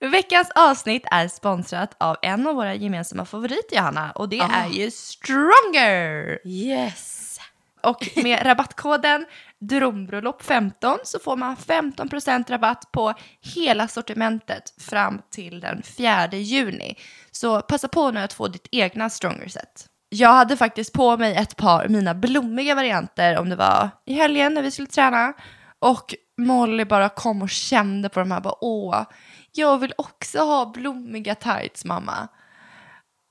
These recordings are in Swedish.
Veckans avsnitt är sponsrat av en av våra gemensamma favoriter Johanna och det Ah. är ju Stronger! Yes! Och med rabattkoden drömbröllop15 så får man 15% rabatt på hela sortimentet fram till den 4 juni. Så passa på nu att få ditt egna Stronger-set. Jag hade faktiskt på mig ett par mina blommiga varianter om det var i helgen när vi skulle träna. Och Molly bara kom och kände på de här bara åh, jag vill också ha blommiga tights mamma.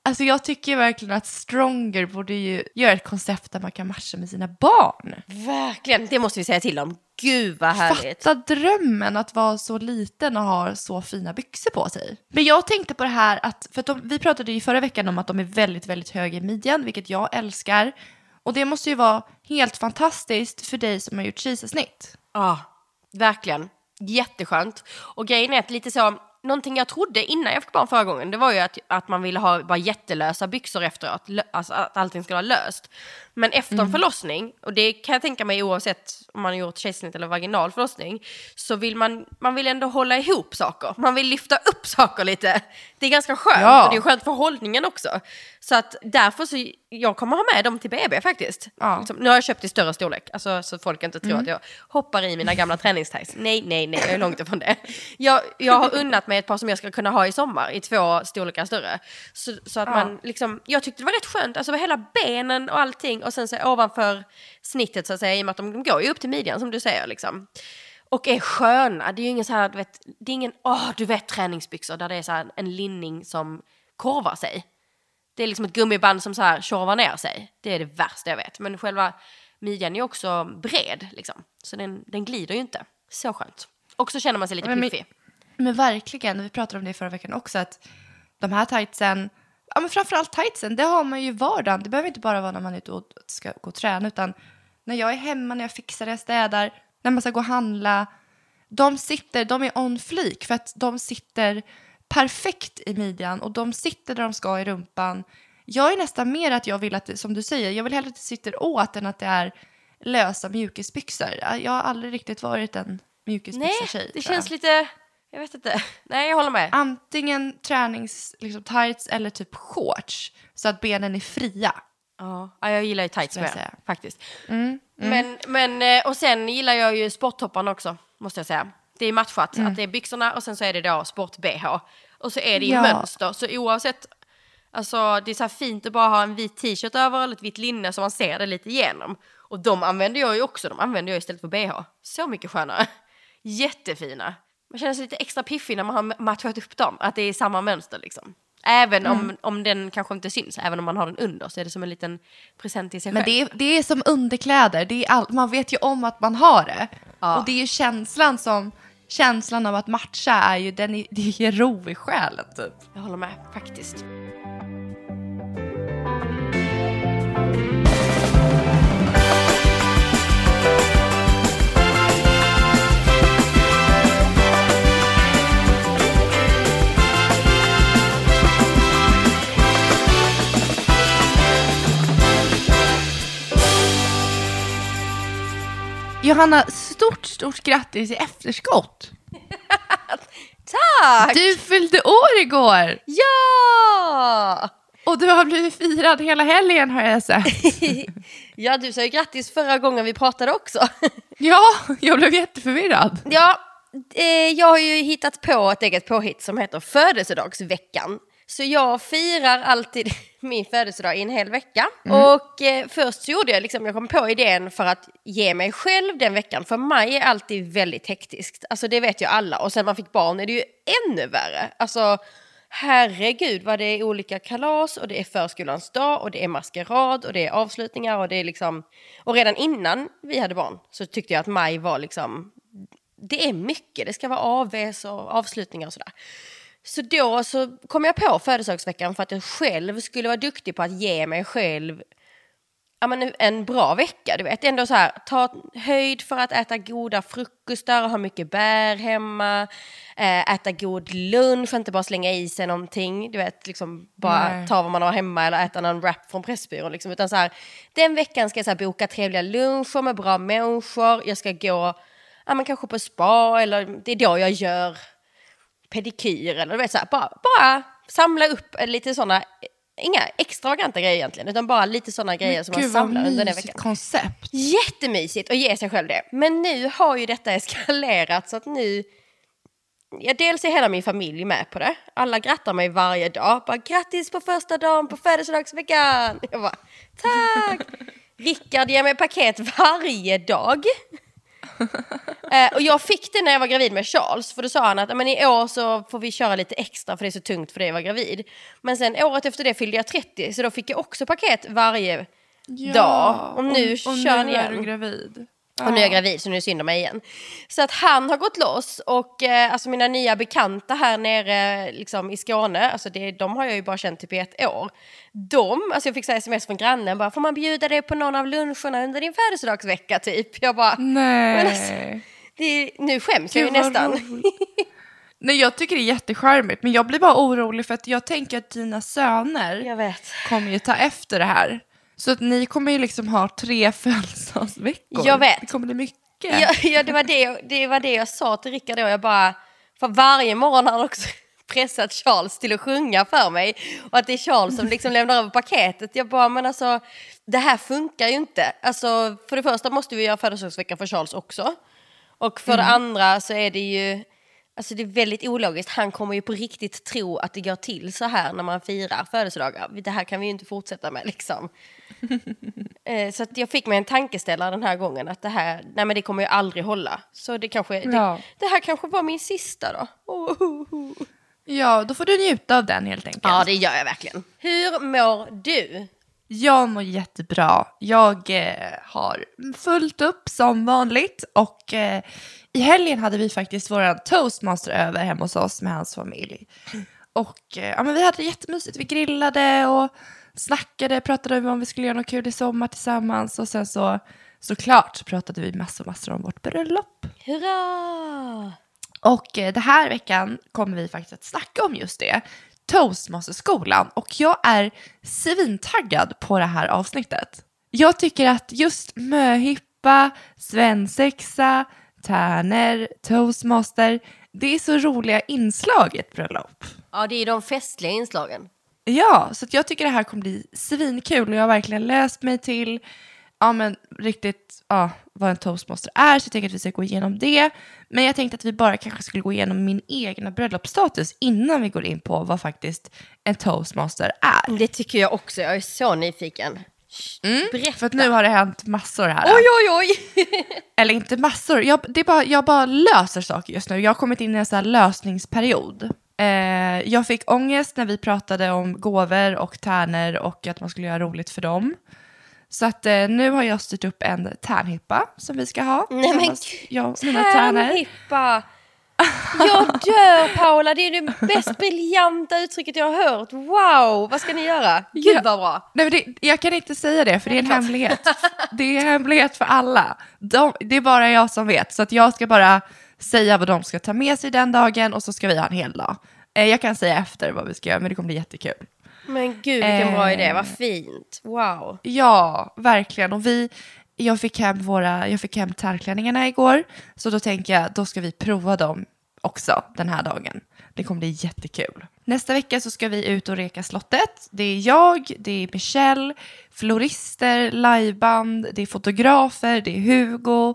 Alltså jag tycker verkligen att Stronger borde ju göra ett koncept där man kan matcha med sina barn. Verkligen, det måste vi säga till om. Gud vad härligt. Fatta drömmen att vara så liten och ha så fina byxor på sig. Men jag tänkte på det här att, för att de, vi pratade ju förra veckan om att de är väldigt, väldigt höga i midjan, vilket jag älskar. Och det måste ju vara helt fantastiskt för dig som har gjort kejsarsnitt. Ja, verkligen. Jätteskönt. Och grejen är att lite så, någonting jag trodde innan jag fick barn förra gången, det var ju att, att man ville ha bara jättelösa byxor efteråt, lö- alltså att allting skulle vara löst. Men efter en förlossning, och det kan jag tänka mig oavsett om man har gjort kejsarsnitt eller vaginal förlossning, så vill man, man vill ändå hålla ihop saker. Man vill lyfta upp saker lite. Det är ganska skönt, Ja. och det är skönt för hållningen också. Så att därför så, jag kommer ha med dem till BB faktiskt. Ja. Nu har jag köpt i större storlek, alltså, så folk inte tror att jag hoppar i mina gamla träningstights. Nej, nej, nej, jag är långt ifrån det. Jag, jag har unnat mig ett par som jag ska kunna ha i sommar, i två storlekar större. Så, så att Ja. man liksom, jag tyckte det var rätt skönt, alltså hela benen och allting och sen så ovanför snittet så att säga, i och med att de går ju upp till midjan som du säger liksom. Och är sköna, det är ju ingen så här, du vet, det är ingen, åh, du vet träningsbyxor där det är så här en linning som korvar sig. Det är liksom ett gummiband som så här tjorvar ner sig. Det är det värsta jag vet. Men själva midjan är också bred liksom. Så den, den glider ju inte. Så skönt. Och så känner man sig lite Men- men- piffig. Men verkligen, vi pratade om det förra veckan också, att de här tightsen, ja men framförallt tightsen, det har man ju i vardagen. Det behöver inte bara vara när man är ute och ska gå och träna, utan när jag är hemma, när jag fixar, när jag städar, när man ska gå och handla. De sitter, de är on fleek för att de sitter perfekt i midjan och de sitter där de ska i rumpan. Jag är nästan mer att jag vill att, som du säger, jag vill hellre att det sitter åt än att det är lösa mjukisbyxor. Jag har aldrig riktigt varit en Nej, mjukisbyxor-tjej. det känns lite, jag vet inte. Nej, jag håller med. antingen tränings liksom, tights eller typ shorts så att benen är fria. Ja, ja, jag gillar ju tights med, säga. faktiskt. Men, men, eh, och sen gillar jag ju sporttopparna också, måste jag säga. Det är matchat, att det är byxorna och sen så är det då sport-bh. Och så är det i Ja. mönster, så oavsett, alltså det är så här fint att bara ha en vit t-shirt över eller ett vitt linne så man ser det lite igenom. Och de använder jag ju också, de använder jag istället för bh. Så mycket skönare. Jättefina. Man känner sig lite extra piffig när man har matchat upp dem, att det är samma mönster liksom. Även om, om den kanske inte syns, även om man har den under så är det som en liten present i sig Men själv. det är, det är som underkläder, det är all, man vet ju om att man har det. Ja. Och det är ju känslan som, känslan av att matcha är ju, den är, det ger ro i själen typ. Jag håller med, faktiskt. Johanna, stort, stort grattis i efterskott! Tack! Du fyllde år igår! Ja! Och du har blivit firad hela helgen har jag sett. Ja, du sa ju grattis förra gången vi pratade också. Ja, jag blev jätteförvirrad. Ja, eh, jag har ju hittat på ett eget påhitt som heter födelsedagsveckan. Så jag firar alltid min födelsedag i en hel vecka. Och eh, först så gjorde jag liksom, jag kom på idén för att ge mig själv den veckan. För maj är alltid väldigt hektiskt. Alltså det vet ju alla. Och sen man fick barn är det ju ännu värre. Alltså herregud vad det är olika kalas och det är förskolans dag och det är maskerad och det är avslutningar och det är liksom... Och redan innan vi hade barn så tyckte jag att maj var liksom det är mycket. Det ska vara AVs och avslutningar och sådär. Så då så kom jag på födelsedagsveckan för att jag själv skulle vara duktig på att ge mig själv ja, men en bra vecka. Du vet, ändå så här, ta höjd för att äta goda frukostar och ha mycket bär hemma. Eh, äta god lunch, inte bara slänga i sig någonting. Du vet, liksom bara Nej. ta vad man har hemma eller äta någon wrap från Pressbyrån. Liksom. Utan så här, den veckan ska jag så här, boka trevliga luncher med bra människor. Jag ska gå, ja men kanske på spa eller det är då jag gör pedikyr eller du vet så här, bara, bara samla upp lite sådana, inga extravaganta grejer egentligen, utan bara lite sådana grejer som man Gud vad samlar under den veckan. koncept. Jättemysigt att ge sig själv det. Men nu har ju detta eskalerat så att nu... Ja, dels är hela min familj med på det. Alla grattar mig varje dag. Bara grattis på första dagen på födelsedagsveckan! Jag bara tack! Rickard ger mig paket varje dag. eh, och jag fick det när jag var gravid med Charles. För då sa han att men i år så får vi köra lite extra för det är så tungt för dig att vara gravid. Men sen året efter det fyllde jag 30 så då fick jag också paket varje dag. Och nu och kör han nu är igen. du gravid. Och nu är jag gravid så nu är det synd om mig igen. Så att han har gått loss och eh, alltså mina nya bekanta här nere liksom, i Skåne, alltså det, de har jag ju bara känt typ i ett år. De, alltså jag fick så sms från grannen bara, får man bjuda dig på någon av luncherna under din födelsedagsvecka typ? Jag bara, Nej. Alltså, det, nu skäms jag ju Gud, nästan. Nej, jag tycker det är jättecharmigt, men jag blir bara orolig för att jag tänker att dina söner kommer ju ta efter det här. Så att ni kommer ju liksom ha tre födelsedagsveckor. Jag vet. Det kommer bli mycket. Ja, ja det, var det, det var det jag sa till Rickard då. Jag bara, för varje morgon har han också pressat Charles till att sjunga för mig. Och att det är Charles som liksom lämnar över paketet. Jag bara, men alltså det här funkar ju inte. Alltså för det första måste vi göra födelsedagsvecka för Charles också. Och för det andra så är det ju, alltså det är väldigt ologiskt. Han kommer ju på riktigt tro att det går till så här när man firar födelsedagar. Det här kan vi ju inte fortsätta med liksom. Eh, Så att jag fick mig en tankeställare den här gången att det här, nej men det kommer ju aldrig hålla. Så det kanske, Ja. det, det här kanske var min sista då. Oh, oh, oh. Ja, då får du njuta av den helt enkelt. Ja det gör jag verkligen. Hur mår du? Jag mår jättebra. Jag eh, har fullt upp som vanligt och eh, i helgen hade vi faktiskt våran toastmaster över hemma hos oss med hans familj. Och eh, ja, men vi hade det jättemysigt. Vi grillade och snackade, pratade om vi skulle göra något kul i sommar tillsammans och sen så såklart pratade vi massor, massor om vårt bröllop. Hurra! Och eh, det här veckan kommer vi faktiskt att snacka om just det. Toastmasterskolan. Och jag är svintaggad på det här avsnittet. Jag tycker att just möhippa, svensexa, tärner, toastmaster, det är så roliga inslag i ett bröllop. Ja det är de festliga inslagen. Ja, så jag tycker det här kommer bli svinkul och jag har verkligen läst mig till ja, men riktigt ja, vad en toastmaster är, så jag tänker att vi ska gå igenom det. Men jag tänkte att vi bara kanske skulle gå igenom min egna bröllopsstatus innan vi går in på vad faktiskt en toastmaster är. Det tycker jag också, jag är så nyfiken. Berätta. För att nu har det hänt massor här. Oj oj oj! Eller inte massor, jag, det är bara, jag bara löser saker just nu. Jag har kommit in i en sån här lösningsperiod. Eh, jag fick ångest när vi pratade om gåvor och tärnor och att man skulle göra roligt för dem. Så att eh, nu har jag styrt upp en tärnhippa som vi ska ha. Nej, men jag. Tärnhippa! Jag dör Paula, det är det mest briljanta uttrycket jag har hört. Wow, vad ska ni göra? Gud Ja. vad bra. Nej, det, jag kan inte säga det, för det är en klart. hemlighet. Det är en hemlighet för alla. De, det är bara jag som vet, så att jag ska bara säga vad de ska ta med sig den dagen och så ska vi ha en hel dag. Eh, jag kan säga efter vad vi ska göra, men det kommer bli jättekul. Men gud vilken bra Eh. idé, vad fint. Wow. Ja, verkligen. Och vi, jag fick hem, våra, jag fick hem tärklänningarna igår, så då tänker jag då ska vi prova dem också den här dagen. Det kommer bli jättekul. Nästa vecka så ska vi ut och reka slottet. Det är jag, det är Michelle, florister, liveband, det är fotografer, det är Hugo.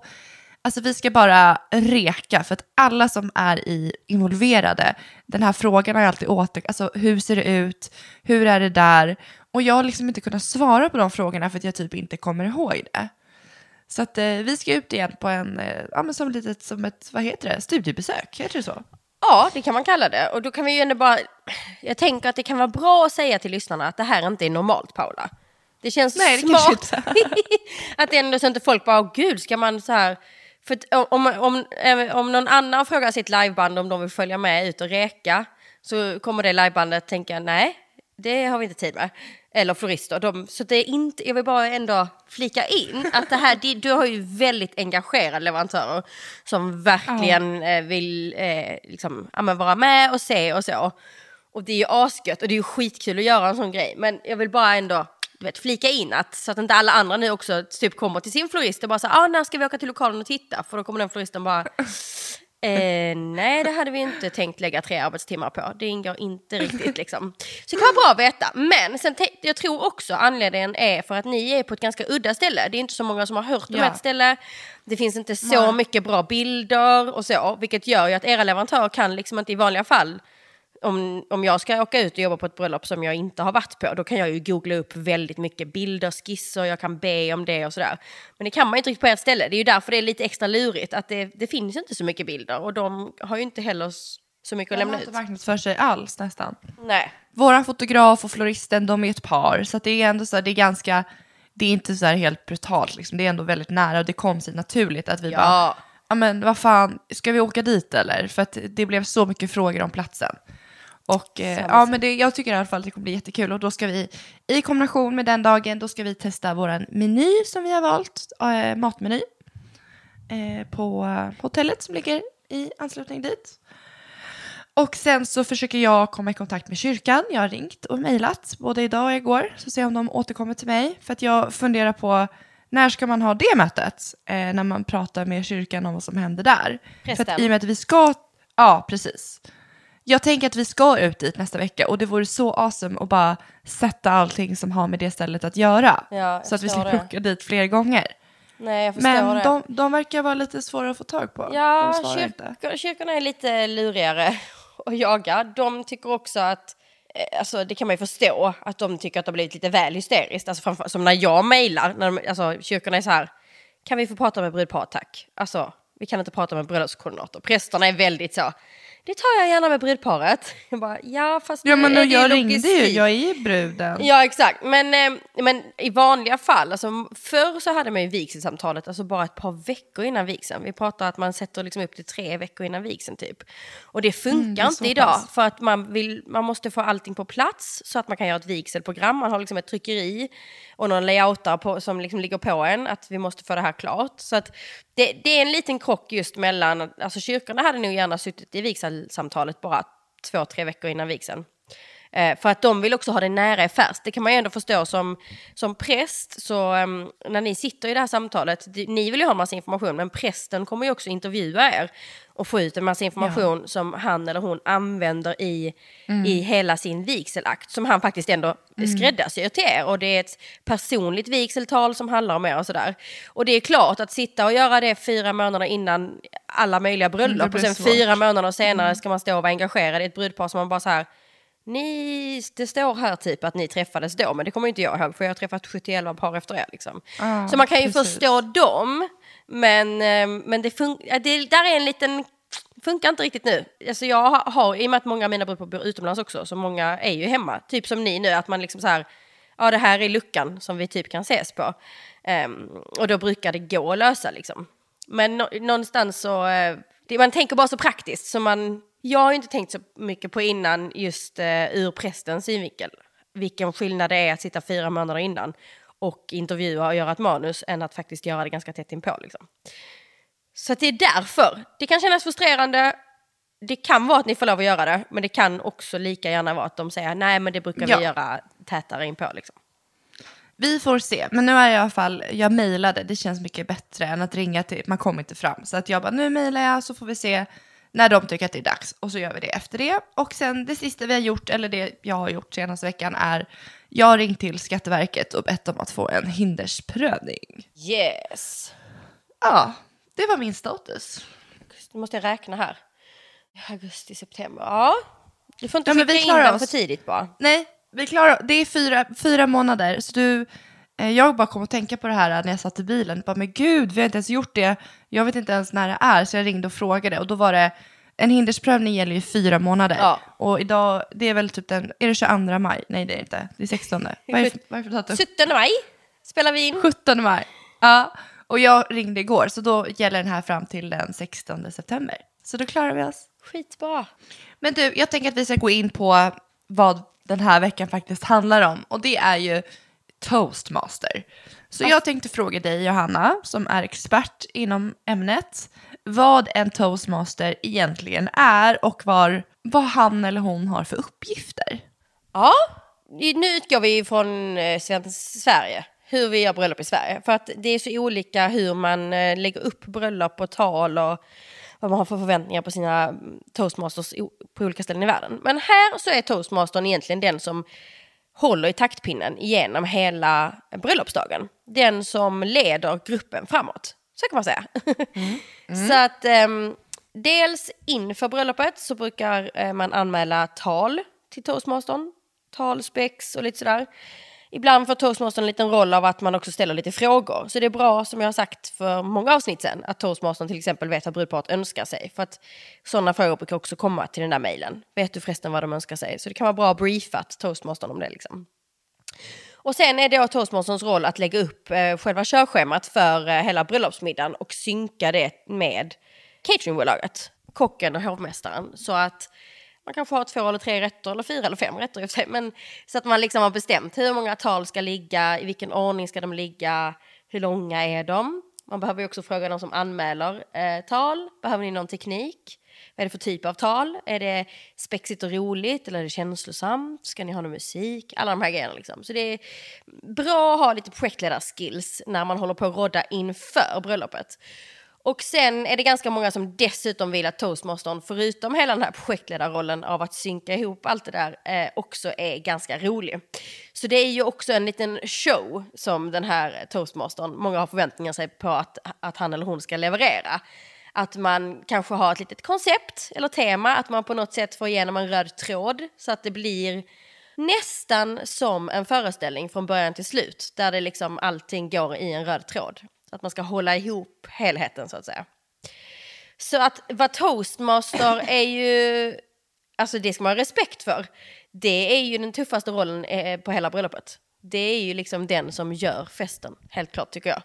Alltså vi ska bara reka för att alla som är i involverade, den här frågan har jag alltid åter, alltså hur ser det ut, hur är det där? Och jag har liksom inte kunnat svara på de frågorna för att jag typ inte kommer ihåg det. Så att eh, vi ska ut igen på en, eh, ja men som, litet, som ett, vad heter det, studiebesök, heter det så? Ja, det kan man kalla det. Och då kan vi ju ändå bara... Jag tänker att det kan vara bra att säga till lyssnarna att det här inte är normalt, Paula. Det känns Nej, det smart. att det ändå så inte folk bara, "Åh, gud, ska man så här... För om, om, om någon annan frågar sitt liveband om de vill följa med ut och reka så kommer det livebandet tänka, nej, det har vi inte tid med. Eller florister. De, så det är inte, jag vill bara ändå flika in att det här, det, du har ju väldigt engagerade leverantörer som verkligen eh, vill eh, liksom, ja, vara med och se och så. Och det är ju asgött och det är ju skitkul att göra en sån grej. Men jag vill bara ändå du vet, flika in att så att inte alla andra nu också typ kommer till sin florist och bara så ah, när ska vi åka till lokalen och titta? För då kommer den floristen bara Eh, nej, det hade vi inte tänkt lägga tre arbetstimmar på. Det ingår inte riktigt liksom. Så det kan vara bra att veta. Men sen jag tror också anledningen är för att ni är på ett ganska udda ställe. Det är inte så många som har hört om Ja. ett ställe. Det finns inte så mycket bra bilder och så. Vilket gör ju att era leverantörer kan liksom inte i vanliga fall om, om jag ska åka ut och jobba på ett bröllop som jag inte har varit på, då kan jag ju googla upp väldigt mycket bilder, skisser, jag kan be om det och sådär. Men det kan man ju inte riktigt på ert ställe. Det är ju därför det är lite extra lurigt, att det, det finns inte så mycket bilder och de har ju inte heller så mycket att De lämna har ut. inte marknadsför sig alls nästan. Nej. Våran fotograf och floristen, de är ett par. Så att det är ändå så här, det är ganska, det är inte så här helt brutalt liksom. Det är ändå väldigt nära och det kom sig naturligt att vi bara, Ja. ja men vad fan, ska vi åka dit eller? För att det blev så mycket frågor om platsen. Och eh, ja, men det, jag tycker i alla fall att det kommer bli jättekul och då ska vi i kombination med den dagen, då ska vi testa våran meny som vi har valt, eh, matmeny, eh, på hotellet som ligger i anslutning dit. Och sen så försöker jag komma i kontakt med kyrkan. Jag har ringt och mejlat både idag och igår. Så se om de återkommer till mig. För att jag funderar på när ska man ha det mötet? Eh, när man pratar med kyrkan om vad som händer där. För att Prästen. i och med att vi ska, ja precis. Jag tänker att vi ska ut dit nästa vecka och det vore så awesome att bara sätta allting som har med det stället att göra. Ja, så att vi slipper det. åka dit fler gånger. Nej, jag Men det. de, de verkar vara lite svåra att få tag på. Ja, kyrk- kyrkorna är lite lurigare att jaga. De tycker också att, eh, alltså det kan man ju förstå, att de tycker att det har blivit lite väl hysteriskt. Alltså framför, som när jag mejlar, när de, alltså kyrkorna är så här, kan vi få prata med brudparet tack? Alltså, vi kan inte prata med bröllopskoordinator. Prästerna är väldigt så, det tar jag gärna med brudparet. Jag bara, ja fast Ja nu men är och det jag ringde ju, logistik. jag är ju bruden. Ja exakt, men, eh, men i vanliga fall, alltså, förr så hade man ju vigselsamtalet alltså bara ett par veckor innan vigseln. Vi pratar att man sätter liksom upp till tre veckor innan vigseln typ. Och det funkar Mm, det är inte idag pass. för att man, vill, man måste få allting på plats så att man kan göra ett vigselprogram. Man har liksom ett tryckeri och någon layoutar på, som liksom ligger på en att vi måste få det här klart. Så att det, det är en liten krock just mellan, alltså kyrkorna hade nog gärna suttit i samtalet bara två, tre veckor innan vigseln. Eh, för att de vill också ha det nära är färskt. Det kan man ju ändå förstå som, som präst. Så ehm, när ni sitter i det här samtalet, ni vill ju ha en massa information, men prästen kommer ju också intervjua er och få ut en massa information som han eller hon använder i, i hela sin vigselakt. Som han faktiskt ändå skräddarsyr till er. Och det är ett personligt vigseltal som handlar om er och sådär. Och det är klart att sitta och göra det fyra månader innan alla möjliga bröllop blir och sen svårt. fyra månader senare ska man stå och vara engagerad i ett brudpar som man bara så här ni, det står här typ att ni träffades då, men det kommer inte jag ihåg för jag har träffat 71 par efter er. Liksom. Ah, så man kan ju precis. förstå dem, men, eh, men det, fun- det där är en liten funkar inte riktigt nu. Alltså jag har- i och med att många av mina brudpar bor utomlands också, så många är ju hemma. Typ som ni nu, att man liksom så här, ja det här är luckan som vi typ kan ses på. Ehm, och då brukar det gå att lösa liksom. Men nå- någonstans så, eh, det, man tänker bara så praktiskt, så man, jag har ju inte tänkt så mycket på innan just eh, ur prästens synvinkel. Vilken skillnad det är att sitta fyra månader innan och intervjua och göra ett manus än att faktiskt göra det ganska tätt inpå. Liksom. Så det är därför. Det kan kännas frustrerande. Det kan vara att ni får lov att göra det, men det kan också lika gärna vara att de säger nej men det brukar Ja. vi göra tätare inpå. Liksom. Vi får se, men nu är jag i alla fall, jag mejlade, det känns mycket bättre än att ringa till, man kommer inte fram. Så att jag bara, nu mejlar jag så får vi se när de tycker att det är dags och så gör vi det efter det. Och sen det sista vi har gjort, eller det jag har gjort senaste veckan är, jag har ringt till Skatteverket och bett om att få en hindersprövning. Yes. Ja, det var min status. Nu måste jag räkna här. Augusti, september. Ja. Du får inte Ja, skicka in den för tidigt bara. Nej, vi klarar, det är fyra, fyra månader. Så du, jag bara kom att tänka på det här när jag satt i bilen. Bara, men gud, vi har inte ens gjort det. Jag vet inte ens när det är. Så jag ringde och frågade och då var det, en hindersprövning gäller ju fyra månader. Ja. Och idag, det är väl typ den, är det 22 maj? Nej det är det inte, det är 16. Vad är det för- vad är det för datum? 17 maj spelar vi in. 17 maj. Ja, och jag ringde igår så då gäller den här fram till den 16 september. Så då klarar vi oss. Skitbra. Men du, jag tänker att vi ska gå in på vad den här veckan faktiskt handlar om. Och det är ju toastmaster. Så jag tänkte fråga dig Johanna, som är expert inom ämnet, vad en toastmaster egentligen är och var, vad han eller hon har för uppgifter. Ja, nu utgår vi från eh, Sverige. Hur vi gör bröllop i Sverige. För att det är så olika hur man eh, lägger upp bröllop och tal och vad man har för förväntningar på sina mm, toastmasters på olika ställen i världen. Men här så är toastmastern egentligen den som håller i taktpinnen genom hela bröllopsdagen. Den som leder gruppen framåt, så kan man säga. så att ehm, dels inför bröllopet så brukar eh, man anmäla tal till toastmastern, talspex och lite sådär. Ibland får toastmastern en liten roll av att man också ställer lite frågor. Så det är bra, som jag har sagt för många avsnitt sen, att toastmastern till exempel vet vad brudparet önskar sig. För att sådana frågor brukar också komma till den där mejlen. Vet du förresten vad de önskar sig? Så det kan vara bra briefat toastmastern om det liksom. Och sen är det då toastmasterns roll att lägga upp eh, själva körschemat för eh, hela bröllopsmiddagen och synka det med cateringbolaget, kocken och hovmästaren. Så att man kanske har två eller tre rätter eller fyra eller fem rätter i och för sig. Men så att man liksom har bestämt hur många tal ska ligga, i vilken ordning ska de ligga, hur långa är de? Man behöver ju också fråga de som anmäler eh, tal. Behöver ni någon teknik? Vad är det för typ av tal? Är det spexigt och roligt eller är det känslosamt? Ska ni ha någon musik? Alla de här grejerna liksom. Så det är bra att ha lite projektledarskills när man håller på att rodda inför bröllopet. Och sen är det ganska många som dessutom vill att toastmastern, förutom hela den här projektledarrollen av att synka ihop allt det där, eh, också är ganska rolig. Så det är ju också en liten show som den här toastmastern, många har förväntningar sig på att, att han eller hon ska leverera. Att man kanske har ett litet koncept eller tema, att man på något sätt får igenom en röd tråd så att det blir nästan som en föreställning från början till slut, där det liksom allting går i en röd tråd. Så att man ska hålla ihop helheten så att säga. Så att vara toastmaster är ju, alltså det ska man ha respekt för. Det är ju den tuffaste rollen eh, på hela bröllopet. Det är ju liksom den som gör festen, helt klart tycker jag.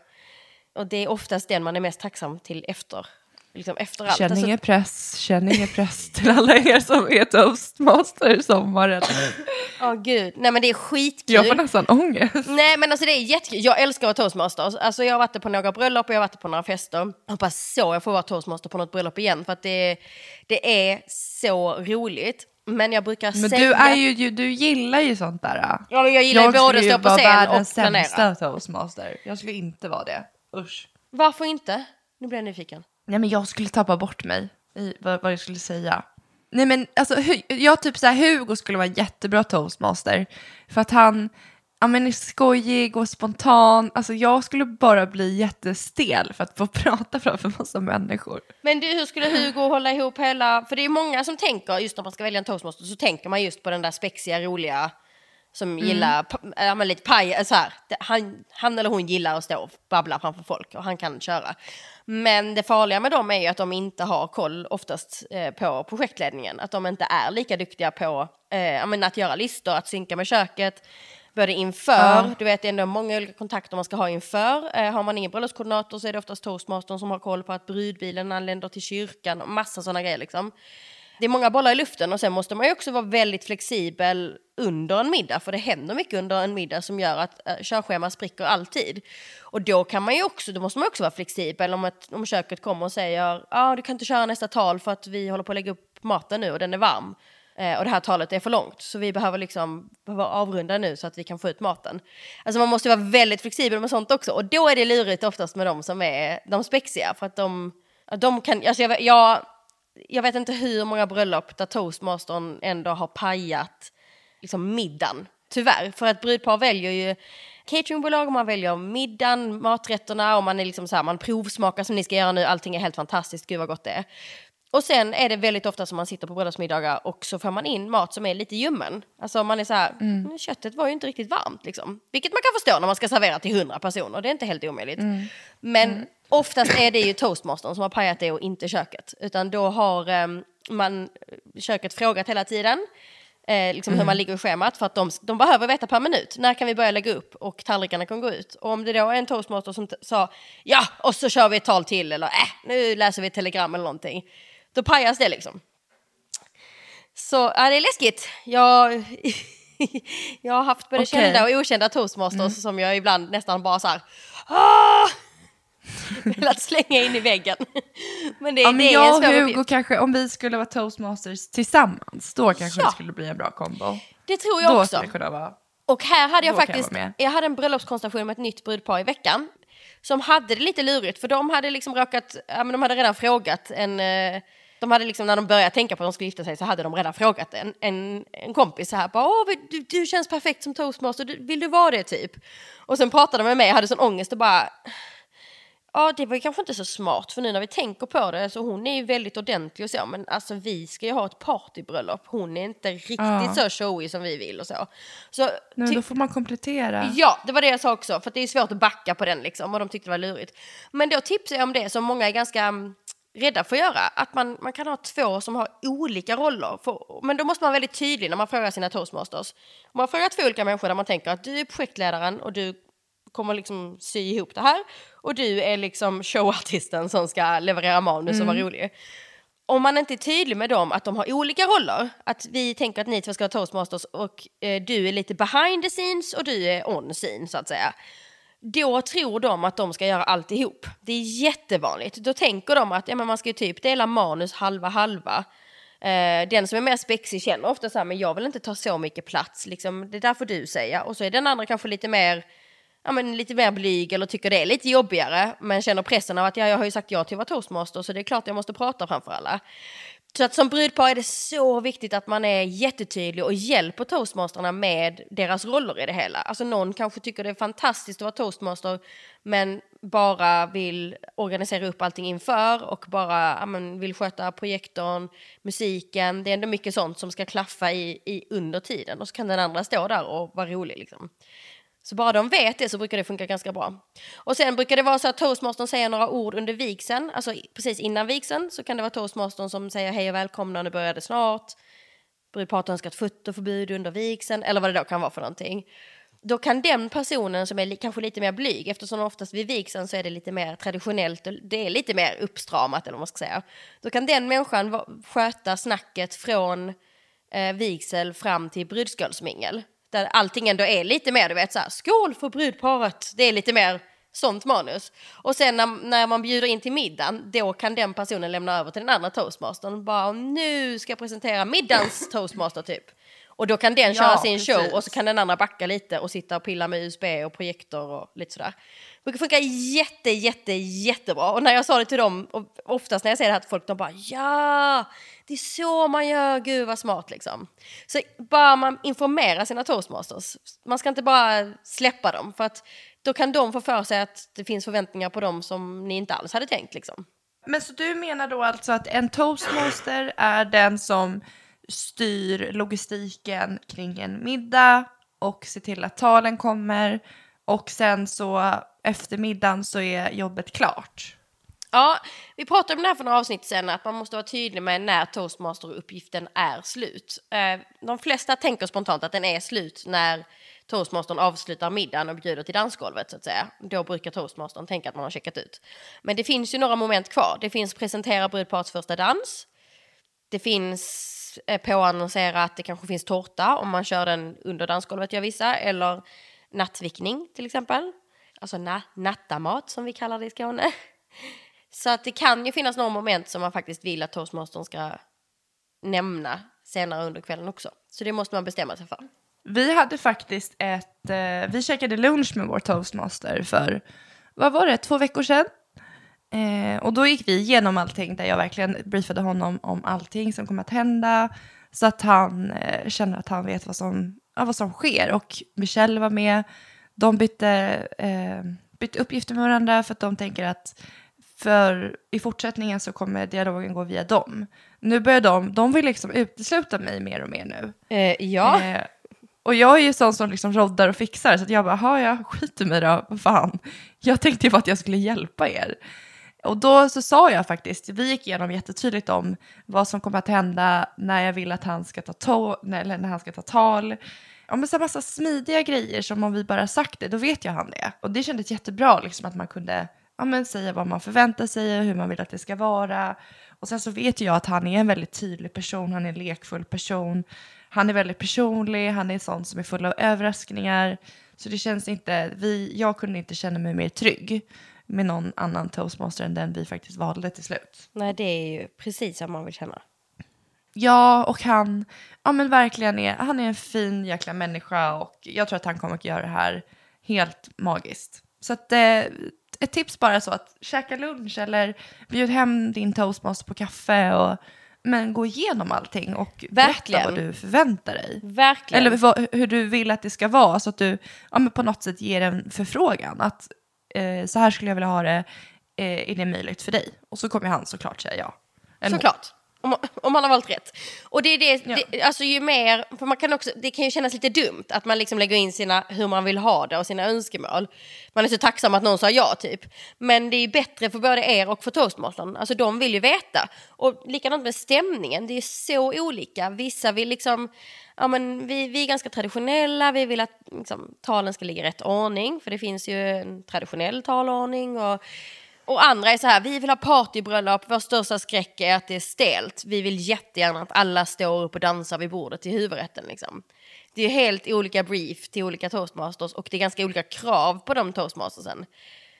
Och det är oftast den man är mest tacksam till efter, liksom efter allt. Känn Alltså- ingen press, känn ingen press till alla er som är toastmaster i sommaren. Åh gud, nej men det är skitkul. Jag får nästan ångest. Nej men alltså det är jättekul. Jag älskar att vara toastmaster. Alltså jag har varit på några bröllop och jag har varit på några fester. Jag hoppas så jag får vara toastmaster på något bröllop igen för att det, det är så roligt. Men jag brukar Men säga... du, är ju, du gillar ju sånt där. Ja men jag gillar ju både att stå på vara scen världens och planera. sämsta toastmaster. Jag skulle inte vara det. Usch. Varför inte? Nu blir jag nyfiken. Nej men jag skulle tappa bort mig i vad, vad jag skulle säga. Nej men alltså jag typ såhär Hugo skulle vara jättebra toastmaster. För att han ja, men är skojig och spontan. Alltså jag skulle bara bli jättestel för att få prata framför massa människor. Men du, hur skulle Hugo hålla ihop hela... För det är många som tänker, just när man ska välja en toastmaster, så tänker man just på den där spexiga, roliga som gillar, pa- ja men lite paj, så här. Han, han eller hon gillar att stå och babbla framför folk och han kan köra. Men det farliga med dem är ju att de inte har koll oftast eh, på projektledningen. Att de inte är lika duktiga på eh, att göra listor, att synka med köket. Både inför, Ja. du vet det är ändå många olika kontakter man ska ha inför. Eh, har man ingen bröllopskoordinator så är det oftast toastmastern som har koll på att brudbilen anländer till kyrkan och massa sådana grejer liksom. Det är många bollar i luften och sen måste man ju också vara väldigt flexibel under en middag för det händer mycket under en middag som gör att eh, körschema spricker alltid. Och då kan man ju också, då måste man också vara flexibel om, ett, om köket kommer och säger ja ah, du kan inte köra nästa tal för att vi håller på att lägga upp maten nu och den är varm. Eh, och det här talet är för långt så vi behöver liksom behöver avrunda nu så att vi kan få ut maten. Alltså man måste vara väldigt flexibel med sånt också och då är det lurigt oftast med de som är de spexiga för att de, de kan, alltså jag, jag, jag vet inte hur många bröllop där toastmastern ändå har pajat liksom middagen. Tyvärr, för att brudpar väljer ju cateringbolag och man väljer middagen, maträtterna och man är liksom så här, man provsmakar som ni ska göra nu, allting är helt fantastiskt, gud vad gott det är. Och sen är det väldigt ofta som man sitter på bröllopsmiddagar och så får man in mat som är lite ljummen. Alltså man är så här, "Mm, köttet var ju inte riktigt varmt liksom. Vilket man kan förstå när man ska servera till hundra personer, det är inte helt omöjligt. Men oftast är det ju toastmastern som har pajat det och inte köket. Utan då har ehm, man köket frågat hela tiden. Eh, liksom hur man ligger i schemat för att de, de behöver veta per minut. När kan vi börja lägga upp och tallrikarna kan gå ut. Och om det då är en toastmaster som sa ja och så kör vi ett tal till eller äh, nu läser vi ett telegram eller någonting. Då pajas det liksom. Så ja, det är läskigt. Jag, jag har haft både Okej. kända och okända toastmasters som jag ibland nästan bara så här velat slänga in i väggen. Men det, Ja, men det är jag och Hugo uppgift. kanske, om vi skulle vara toastmasters tillsammans, då kanske Ja. det skulle bli en bra kombo. Det tror jag Då också. vara. Och här hade jag jag faktiskt, jag, med. hade en bröllopskonstellation med ett nytt brudpar i veckan. som hade det lite lurigt för de hade liksom råkat, ja men de hade redan frågat en, eh, de hade liksom när de började tänka på att de skulle gifta sig så hade de redan frågat en, en, en kompis så här bara Åh, du, du känns perfekt som toastmaster, du, vill du vara det typ? Och sen pratade de med mig, jag hade sån ångest och bara Ja, det var ju kanske inte så smart för nu när vi tänker på det så hon är ju väldigt ordentlig och så men alltså vi ska ju ha ett partybröllop. Hon är inte riktigt Ja. så showy som vi vill och så. Så ty- då får man komplettera. Ja, det var det jag sa också, för det är svårt att backa på den liksom och de tyckte det var lurigt. Men då tipsar jag om det som många är ganska mm, rädda för att göra, att man, man kan ha två som har olika roller. För, men då måste man vara väldigt tydlig när man frågar sina toastmasters. Om man frågar två olika människor där man tänker att du är projektledaren och du kommer liksom sy ihop det här och du är liksom showartisten som ska leverera manus och vara rolig om man inte är tydlig med dem att de har olika roller, att vi tänker att ni två ska vara toastmasters och eh, du är lite behind the scenes och du är on scene så att säga. Då tror de att de ska göra alltihop. Det är jättevanligt. Då tänker de att ja, men man ska ju typ dela manus halva halva. Eh, den som är mer spexig känner ofta så här, men jag vill inte ta så mycket plats, liksom, det där får du säga. Och så är den andra kanske lite mer ja, men lite mer blyg eller tycker det är lite jobbigare men känner pressen av att ja, jag har ju sagt ja till att vara toastmaster så det är klart jag måste prata framför alla. Så att som brudpar är det så viktigt att man är jättetydlig och hjälper toastmasterna med deras roller i det hela. Alltså någon kanske tycker det är fantastiskt att vara toastmaster men bara vill organisera upp allting inför och bara ja, men, vill sköta projektorn, musiken. Det är ändå mycket sånt som ska klaffa i, i under tiden och så kan den andra stå där och vara rolig liksom. Så bara de vet det så brukar det funka ganska bra. Och sen brukar det vara så att toastmastern säger några ord under vigseln, alltså precis innan vigseln så kan det vara toastmastern som säger hej och välkomna, nu börjar det snart. Brudparet önskar ett fotoförbud under vigseln, eller vad det då kan vara för någonting. Då kan den personen som är li- kanske lite mer blyg, eftersom oftast vid vigseln så är det lite mer traditionellt, och det är lite mer uppstramat eller vad man ska säga. Då kan den människan sköta snacket från eh, vigsel fram till brudskålsmingel. Där allting ändå är lite mer, du vet så här, skål för brudparet. Det är lite mer sånt manus. Och sen när, när man bjuder in till middagen, då kan den personen lämna över till den andra toastmastern. Bara nu ska jag presentera middagens toastmaster typ. Och då kan den Ja, köra sin precis. show och så kan den andra backa lite och sitta och pilla med USB och projektor och lite sådär. Det brukar funka jätte, jätte, jättebra. Och när jag sa det till dem, och oftast när jag säger det här till folk, de bara ja, det är så man gör, gud vad smart liksom. Så bara man informerar sina toastmasters, man ska inte bara släppa dem för att då kan de få för sig att det finns förväntningar på dem som ni inte alls hade tänkt liksom. Men så du menar då alltså att en toastmaster är den som styr logistiken kring en middag och ser till att talen kommer och sen så efter middagen så är jobbet klart. Ja, vi pratade om det här för några avsnitt sen, att man måste vara tydlig med när toastmaster-uppgiften är slut. Eh, de flesta tänker spontant att den är slut när toastmastern avslutar middagen och bjuder till dansgolvet så att säga. Då brukar toastmastern tänka att man har checkat ut. Men det finns ju några moment kvar. Det finns presentera brudparets första dans. Det finns eh, påannonsera att det kanske finns tårta om man kör den under dansgolvet gör vissa. Eller nattvickning till exempel. Alltså na nattamat som vi kallar det i Skåne. Så att det kan ju finnas några moment som man faktiskt vill att toastmastern ska nämna senare under kvällen också. Så det måste man bestämma sig för. Vi hade faktiskt ett, eh, vi käkade lunch med vår toastmaster för, vad var det, två veckor sedan? Eh, och då gick vi igenom allting där jag verkligen briefade honom om allting som kommer att hända. Så att han eh, känner att han vet vad som, ja, vad som sker. Och Michelle var med. De bytte, eh, bytte uppgifter med varandra för att de tänker att för i fortsättningen så kommer dialogen gå via dem. Nu börjar de, de vill liksom utesluta mig mer och mer nu. Eh, ja. Eh, och jag är ju sån som liksom roddar och fixar, så att jag bara, "Jaha, jag skiter mig då, vad fan. Jag tänkte ju bara att jag skulle hjälpa er. Och då så sa jag faktiskt, vi gick igenom jättetydligt om vad som kommer att hända när jag vill att han ska ta, to- eller när han ska ta tal. Ja, men så massa smidiga grejer som om vi bara sagt det, då vet jag han det. Och det kändes jättebra liksom, att man kunde ja, men säga vad man förväntar sig och hur man vill att det ska vara. Och sen så vet jag att han är en väldigt tydlig person, han är en lekfull person. Han är väldigt personlig, han är sån som är full av överraskningar. Så det känns inte, vi, jag kunde inte känna mig mer trygg med någon annan toastmaster än den vi faktiskt valde till slut. Nej, det är ju precis vad man vill känna. Ja, och han, ja men verkligen är, han är en fin jäkla människa och jag tror att han kommer att göra det här helt magiskt. Så att eh, ett tips bara så att käka lunch eller bjud hem din toastmaster på kaffe och men gå igenom allting och Verkligen. berätta vad du förväntar dig. Verkligen. Eller vad, hur du vill att det ska vara så att du ja, men på något sätt ger en förfrågan. Att eh, så här skulle jag vilja ha det, eh, är det möjligt för dig? Och så kommer han såklart säga ja. Eller hon. Om, om man har valt rätt. Och det är det, Ja. det, alltså ju mer, för man kan också, det kan ju kännas lite dumt att man liksom lägger in sina, hur man vill ha det och sina önskemål. Man är så tacksam att någon sa ja typ. Men det är bättre för både er och för toastmastern, alltså de vill ju veta. Och likadant med stämningen, det är så olika. Vissa vill liksom, ja men vi, vi är ganska traditionella, vi vill att liksom, talen ska ligga i rätt ordning, för det finns ju en traditionell talordning och och andra är så här, vi vill ha partybröllop, vår största skräck är att det är stelt. Vi vill jättegärna att alla står upp och dansar vid bordet till huvudrätten. Liksom. Det är helt olika brief till olika toastmasters och det är ganska olika krav på de toastmastersen.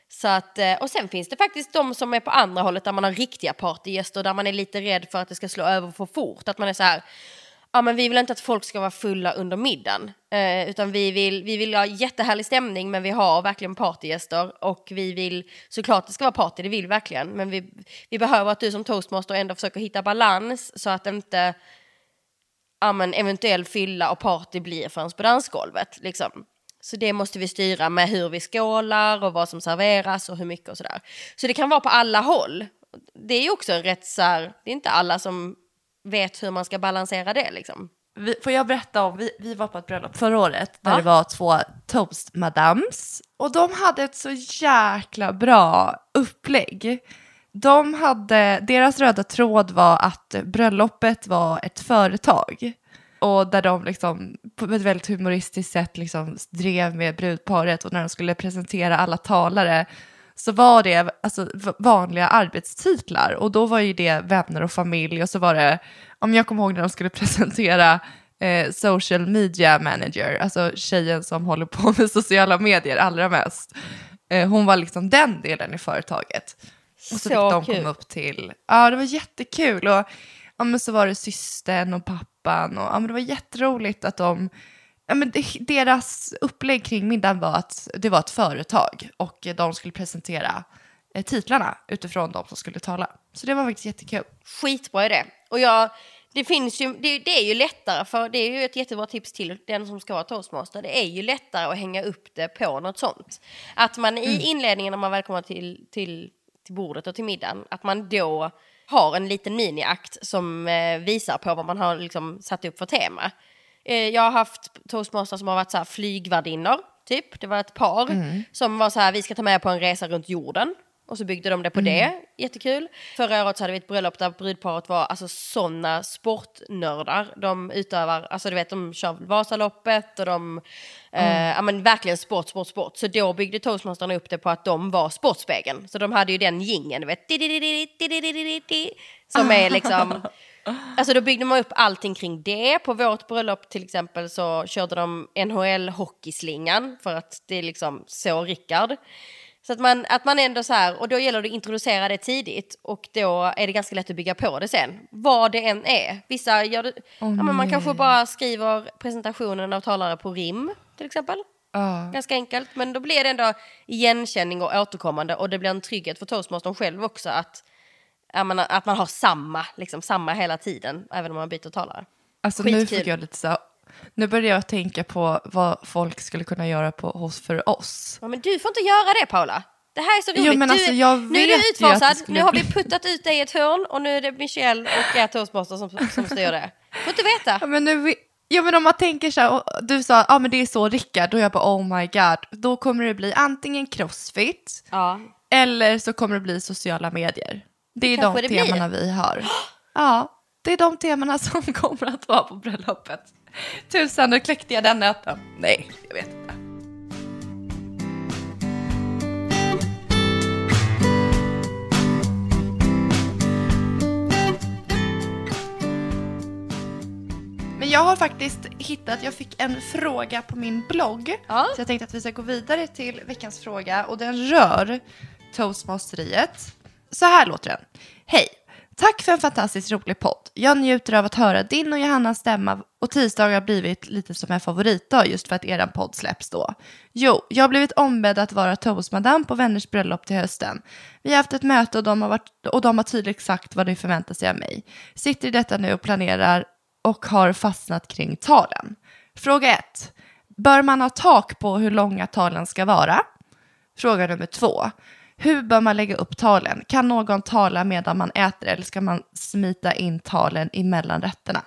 Så att, eh, och sen finns det faktiskt de som är på andra hållet där man har riktiga partygäster där man är lite rädd för att det ska slå över för fort. Att man är så här, ja men vi vill inte att folk ska vara fulla under middagen. Eh, utan vi vill, vi vill ha jättehärlig stämning men vi har verkligen partygäster. Och vi vill, såklart det ska vara party, det vill vi verkligen. Men vi, vi behöver att du som toastmaster ändå försöker hitta balans så att inte ja, men eventuell fylla och party blir förrän på dansgolvet. Liksom. Så det måste vi styra med hur vi skålar och vad som serveras och hur mycket och sådär. Så det kan vara på alla håll. Det är ju också en rätt så här, det är inte alla som vet hur man ska balansera det liksom. Vi, får jag berätta om, vi, vi var på ett bröllop förra året där Ja. det var två toastmadams och de hade ett så jäkla bra upplägg. De hade, deras röda tråd var att bröllopet var ett företag och där de liksom på ett väldigt humoristiskt sätt liksom drev med brudparet och när de skulle presentera alla talare så var det alltså, vanliga arbetstitlar och då var ju det vänner och familj och så var det, om jag kommer ihåg när de skulle presentera eh, social media manager, alltså tjejen som håller på med sociala medier allra mest. Eh, hon var liksom den delen i företaget. Och så, Så fick de kul. komma upp till, ja det var jättekul och ja, men så var det systern och pappan och ja, men det var jätteroligt att de Ja, men deras upplägg kring middagen var att det var ett företag och de skulle presentera eh, titlarna utifrån de som skulle tala. Så det var faktiskt jättekul. Skitbra idé. Och jag, det finns ju, det, det är ju lättare, för det är ju ett jättebra tips till den som ska vara toastmaster. Det är ju lättare att hänga upp det på något sånt. Att man i inledningen när man väl kommer till, till, till bordet och till middagen, att man då har en liten miniakt som eh, visar på vad man har liksom satt upp för tema. Eh, jag har haft toastmasters som har varit så här flygvärdinnor, typ. Det var ett par som var så här, vi ska ta med på en resa runt jorden. Och så byggde de det på det, jättekul. Förra året så hade vi ett bröllop där brudparet var alltså sådana sportnördar. De utövar, alltså du vet de kör Vasaloppet och de, eh, ja men verkligen sport, sport, sport. Så då byggde toastmasterna upp det på att de var Sportspegeln. Så de hade ju den jingeln, du vet. Som är liksom, Alltså då byggde man upp allting kring det. På vårt bröllop till exempel så körde de NHL-hockeyslingan för att det är liksom så Rickard. Så att man, att man ändå så här, och då gäller det att introducera det tidigt och då är det ganska lätt att bygga på det sen. Vad det än är. Vissa gör det, ja, men man kanske bara skriver presentationen av talare på rim till exempel. Ja. Ganska enkelt, men då blir det ändå igenkänning och återkommande och det blir en trygghet för toastmastern själv också att, ja, men, att man har samma, liksom, samma hela tiden, även om man byter talare. Alltså nu fick jag lite så nu börjar jag tänka på vad folk skulle kunna göra på, hos för oss. Ja, men du får inte göra det Paula. Det här är så roligt. Jo, men du, alltså, jag nu är vet du ju att det utfasad, nu har vi puttat ut dig i ett hörn och nu är det Michelle och er toastmaster som, som styr det. Får inte veta. Ja, men, nu, ja, men om man tänker så här, du sa ja men det är så Rickard, då är jag bara oh my god, då kommer det bli antingen crossfit Ja. eller så kommer det bli sociala medier. Det är kanske de det blir. temana vi har. Ja, det är de temana som kommer att vara på bröllopet. Tusan, nu kläckte jag den nöten. Nej, jag vet inte. Men jag har faktiskt hittat, jag fick en fråga på min blogg. Ja. Så jag tänkte att vi ska gå vidare till veckans fråga och den rör toastmasteriet. Så här låter den. Hej! Tack för en fantastiskt rolig podd. Jag njuter av att höra din och Johannas stämma och tisdagar har blivit lite som en favoritdag just för att er podd släpps då. Jo, jag har blivit ombedd att vara toastmadam på vänners bröllop till hösten. Vi har haft ett möte och de har, varit, och de har tydligt sagt vad de förväntar sig av mig. Sitter i detta nu och planerar och har fastnat kring talen. Fråga 1. Bör man ha tak på hur långa talen ska vara? Fråga nummer 2. Hur bör man lägga upp talen? Kan någon tala medan man äter eller ska man smita in talen emellan rätterna?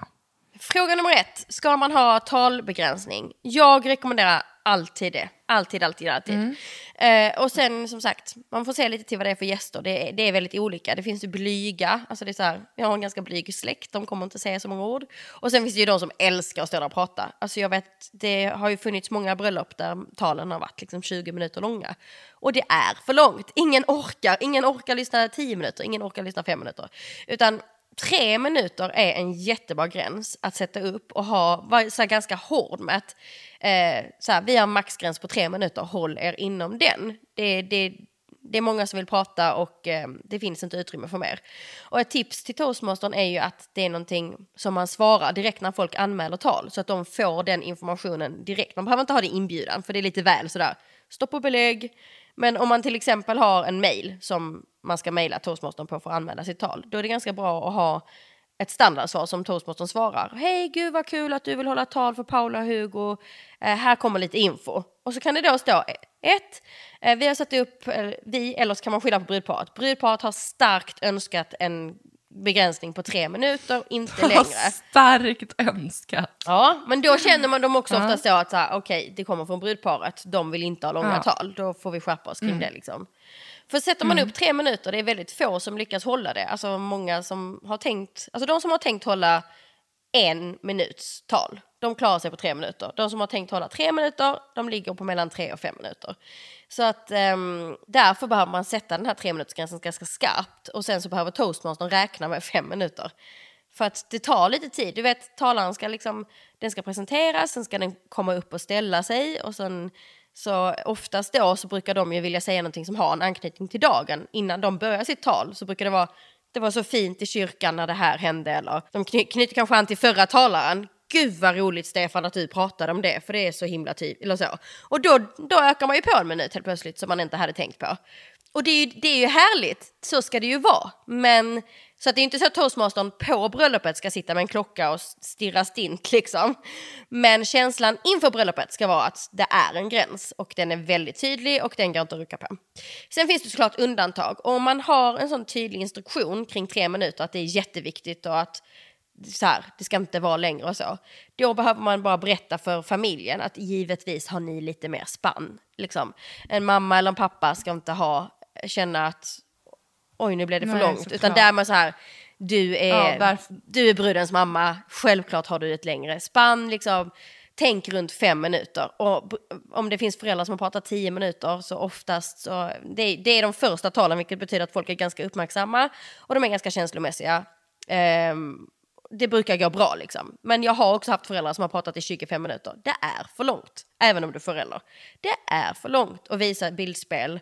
Fråga nummer ett, ska man ha talbegränsning? Jag rekommenderar alltid det. Alltid, alltid, alltid. Mm. Eh, och sen som sagt, man får se lite till vad det är för gäster. Det, det är väldigt olika. Det finns ju blyga, alltså det är så här, jag har en ganska blyg släkt, de kommer inte säga så många ord. Och sen finns det ju de som älskar att stå där och prata. Alltså jag vet, det har ju funnits många bröllop där talen har varit liksom 20 minuter långa. Och det är för långt. Ingen orkar, ingen orkar lyssna 10 minuter, ingen orkar lyssna 5 minuter. Utan tre minuter är en jättebra gräns att sätta upp och ha, vara så ganska hård med att eh, så här, vi har maxgräns på tre minuter, håll er inom den. Det, det, det är många som vill prata och eh, det finns inte utrymme för mer. Och ett tips till toastmastern är ju att det är någonting som man svarar direkt när folk anmäler tal så att de får den informationen direkt. Man behöver inte ha det i inbjudan för det är lite väl sådär stopp och belägg. Men om man till exempel har en mail som man ska mejla toastmastern på för att anmäla sitt tal, då är det ganska bra att ha ett standardsvar som toastmastern svarar. Hej, gud vad kul att du vill hålla tal för Paula och Hugo. Eh, här kommer lite info. Och så kan det då stå ett, eh, vi har satt upp, eh, vi, eller så kan man skylla på brudparet. Brudparet har starkt önskat en begränsning på tre minuter, inte längre. Starkt önskat. Ja, men då känner man dem också ofta så att så okej, okay, det kommer från brudparet, de vill inte ha långa ja. tal, då får vi skärpa oss kring mm. det liksom. För sätter man mm. upp tre minuter, det är väldigt få som lyckas hålla det. Alltså många som har tänkt, alltså de som har tänkt hålla en minuts tal, de klarar sig på tre minuter. De som har tänkt hålla tre minuter, de ligger på mellan tre och fem minuter. Så att um, därför behöver man sätta den här tre minutersgränsen ganska skarpt och sen så behöver toastmastern räkna med fem minuter. För att det tar lite tid. Du vet, talaren ska liksom, den ska presenteras, sen ska den komma upp och ställa sig och sen så oftast då så brukar de ju vilja säga någonting som har en anknytning till dagen. Innan de börjar sitt tal så brukar det vara det var så fint i kyrkan när det här hände eller de knyter kanske an till förra talaren. Gud vad roligt Stefan att du pratade om det för det är så himla tydligt eller så. Och då, då ökar man ju på en minut helt plötsligt som man inte hade tänkt på. Och det är, ju, det är ju härligt, så ska det ju vara. Men så att det är inte så att toastmastern på bröllopet ska sitta med en klocka och stirra stint liksom. Men känslan inför bröllopet ska vara att det är en gräns och den är väldigt tydlig och den går inte att rucka på. Sen finns det såklart undantag. Och om man har en sån tydlig instruktion kring tre minuter att det är jätteviktigt och att så här, det ska inte vara längre och så. Då behöver man bara berätta för familjen att givetvis har ni lite mer spann. Liksom. En mamma eller en pappa ska inte ha, känna att oj nu blev det för Nej, långt. Utan där man så här, du är, ja, du är brudens mamma, självklart har du ett längre spann. Liksom. Tänk runt fem minuter. Och om det finns föräldrar som har pratat tio minuter så oftast så, det, det är de första talen vilket betyder att folk är ganska uppmärksamma och de är ganska känslomässiga. Um, det brukar gå bra liksom. Men jag har också haft föräldrar som har pratat i 25 minuter. Det är för långt, även om du är förälder. Det är för långt att visa bildspel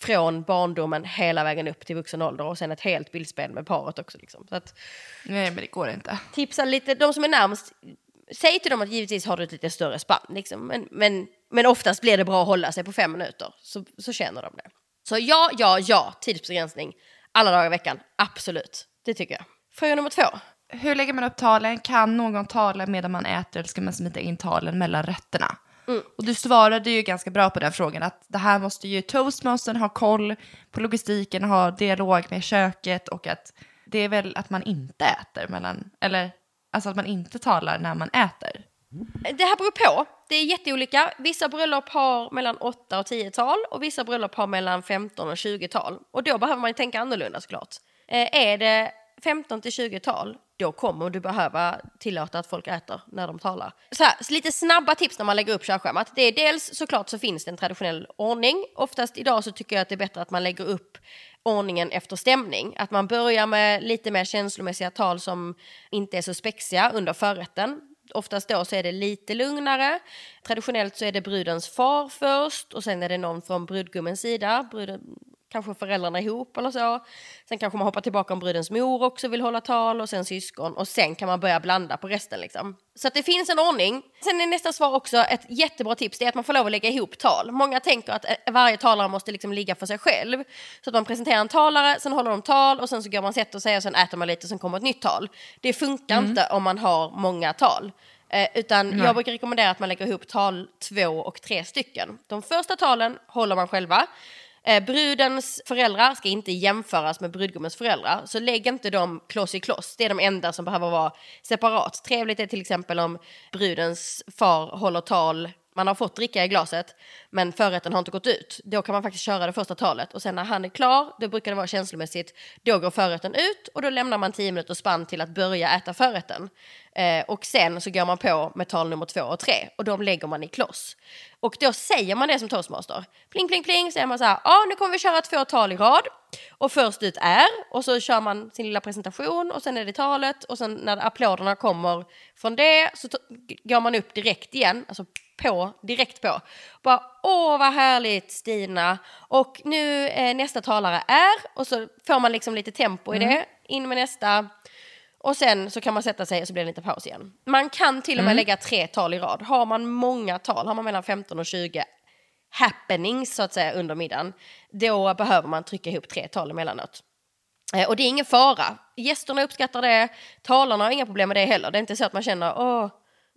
från barndomen hela vägen upp till vuxen ålder och sen ett helt bildspel med paret också. Liksom. Så att, Nej, men det går inte. Tipsa lite, de som är närmast, säg till dem att givetvis har du ett lite större spann. Liksom. Men, men, men oftast blir det bra att hålla sig på fem minuter, så, så känner de det. Så ja, ja, ja, tidsbegränsning alla dagar i veckan, absolut. Det tycker jag. Fråga nummer två. Hur lägger man upp talen? Kan någon tala medan man äter eller ska man smita in talen mellan rätterna? Mm. Och du svarade ju ganska bra på den frågan att det här måste ju toastmastern ha koll på logistiken, ha dialog med köket och att det är väl att man inte äter mellan, eller alltså att man inte talar när man äter. Det här beror på. Det är jätteolika. Vissa bröllop har mellan 8 och 10 tal och vissa bröllop har mellan 15 och 20 tal. Och då behöver man tänka annorlunda såklart. Eh, är det 15 till 20 tal, då kommer du behöva tillåta att folk äter när de talar. Så här, lite snabba tips när man lägger upp körschemat. Det är dels såklart så finns det en traditionell ordning. Oftast idag så tycker jag att det är bättre att man lägger upp ordningen efter stämning. Att man börjar med lite mer känslomässiga tal som inte är så spexiga under förrätten. Oftast då så är det lite lugnare. Traditionellt så är det brudens far först och sen är det någon från brudgummens sida. Bruden, kanske föräldrarna ihop eller så. Sen kanske man hoppar tillbaka om brudens mor också vill hålla tal och sen syskon och sen kan man börja blanda på resten liksom. Så att det finns en ordning. Sen är nästa svar också ett jättebra tips, det är att man får lov att lägga ihop tal. Många tänker att eh, varje talare måste liksom ligga för sig själv. Så att man presenterar en talare, sen håller de tal och sen så går man sätter sig och sen äter man lite och sen kommer ett nytt tal. Det funkar mm. inte om man har många tal. Eh, utan Nej. jag brukar rekommendera att man lägger ihop tal två och tre stycken. De första talen håller man själva. Eh, brudens föräldrar ska inte jämföras med brudgummens föräldrar, så lägg inte dem kloss i kloss. Det är de enda som behöver vara separat. Trevligt är till exempel om brudens far håller tal man har fått dricka i glaset men förrätten har inte gått ut. Då kan man faktiskt köra det första talet och sen när han är klar, då brukar det vara känslomässigt, då går förrätten ut och då lämnar man tio minuter spann till att börja äta förrätten. Eh, och sen så går man på med tal nummer två och tre och de lägger man i kloss. Och då säger man det som toastmaster. Pling pling pling säger man så här, ja nu kommer vi köra två tal i rad. Och först ut är, och så kör man sin lilla presentation och sen är det talet och sen när applåderna kommer från det så går man upp direkt igen, alltså på, direkt på. Bara åh vad härligt Stina och nu eh, nästa talare är och så får man liksom lite tempo i mm. det, in med nästa och sen så kan man sätta sig och så blir det lite paus igen. Man kan till och med mm. lägga tre tal i rad. Har man många tal, har man mellan 15 och 20 happenings så att säga under middagen, då behöver man trycka ihop tre tal emellanåt. Eh, och det är ingen fara. Gästerna uppskattar det, talarna har inga problem med det heller. Det är inte så att man känner åh,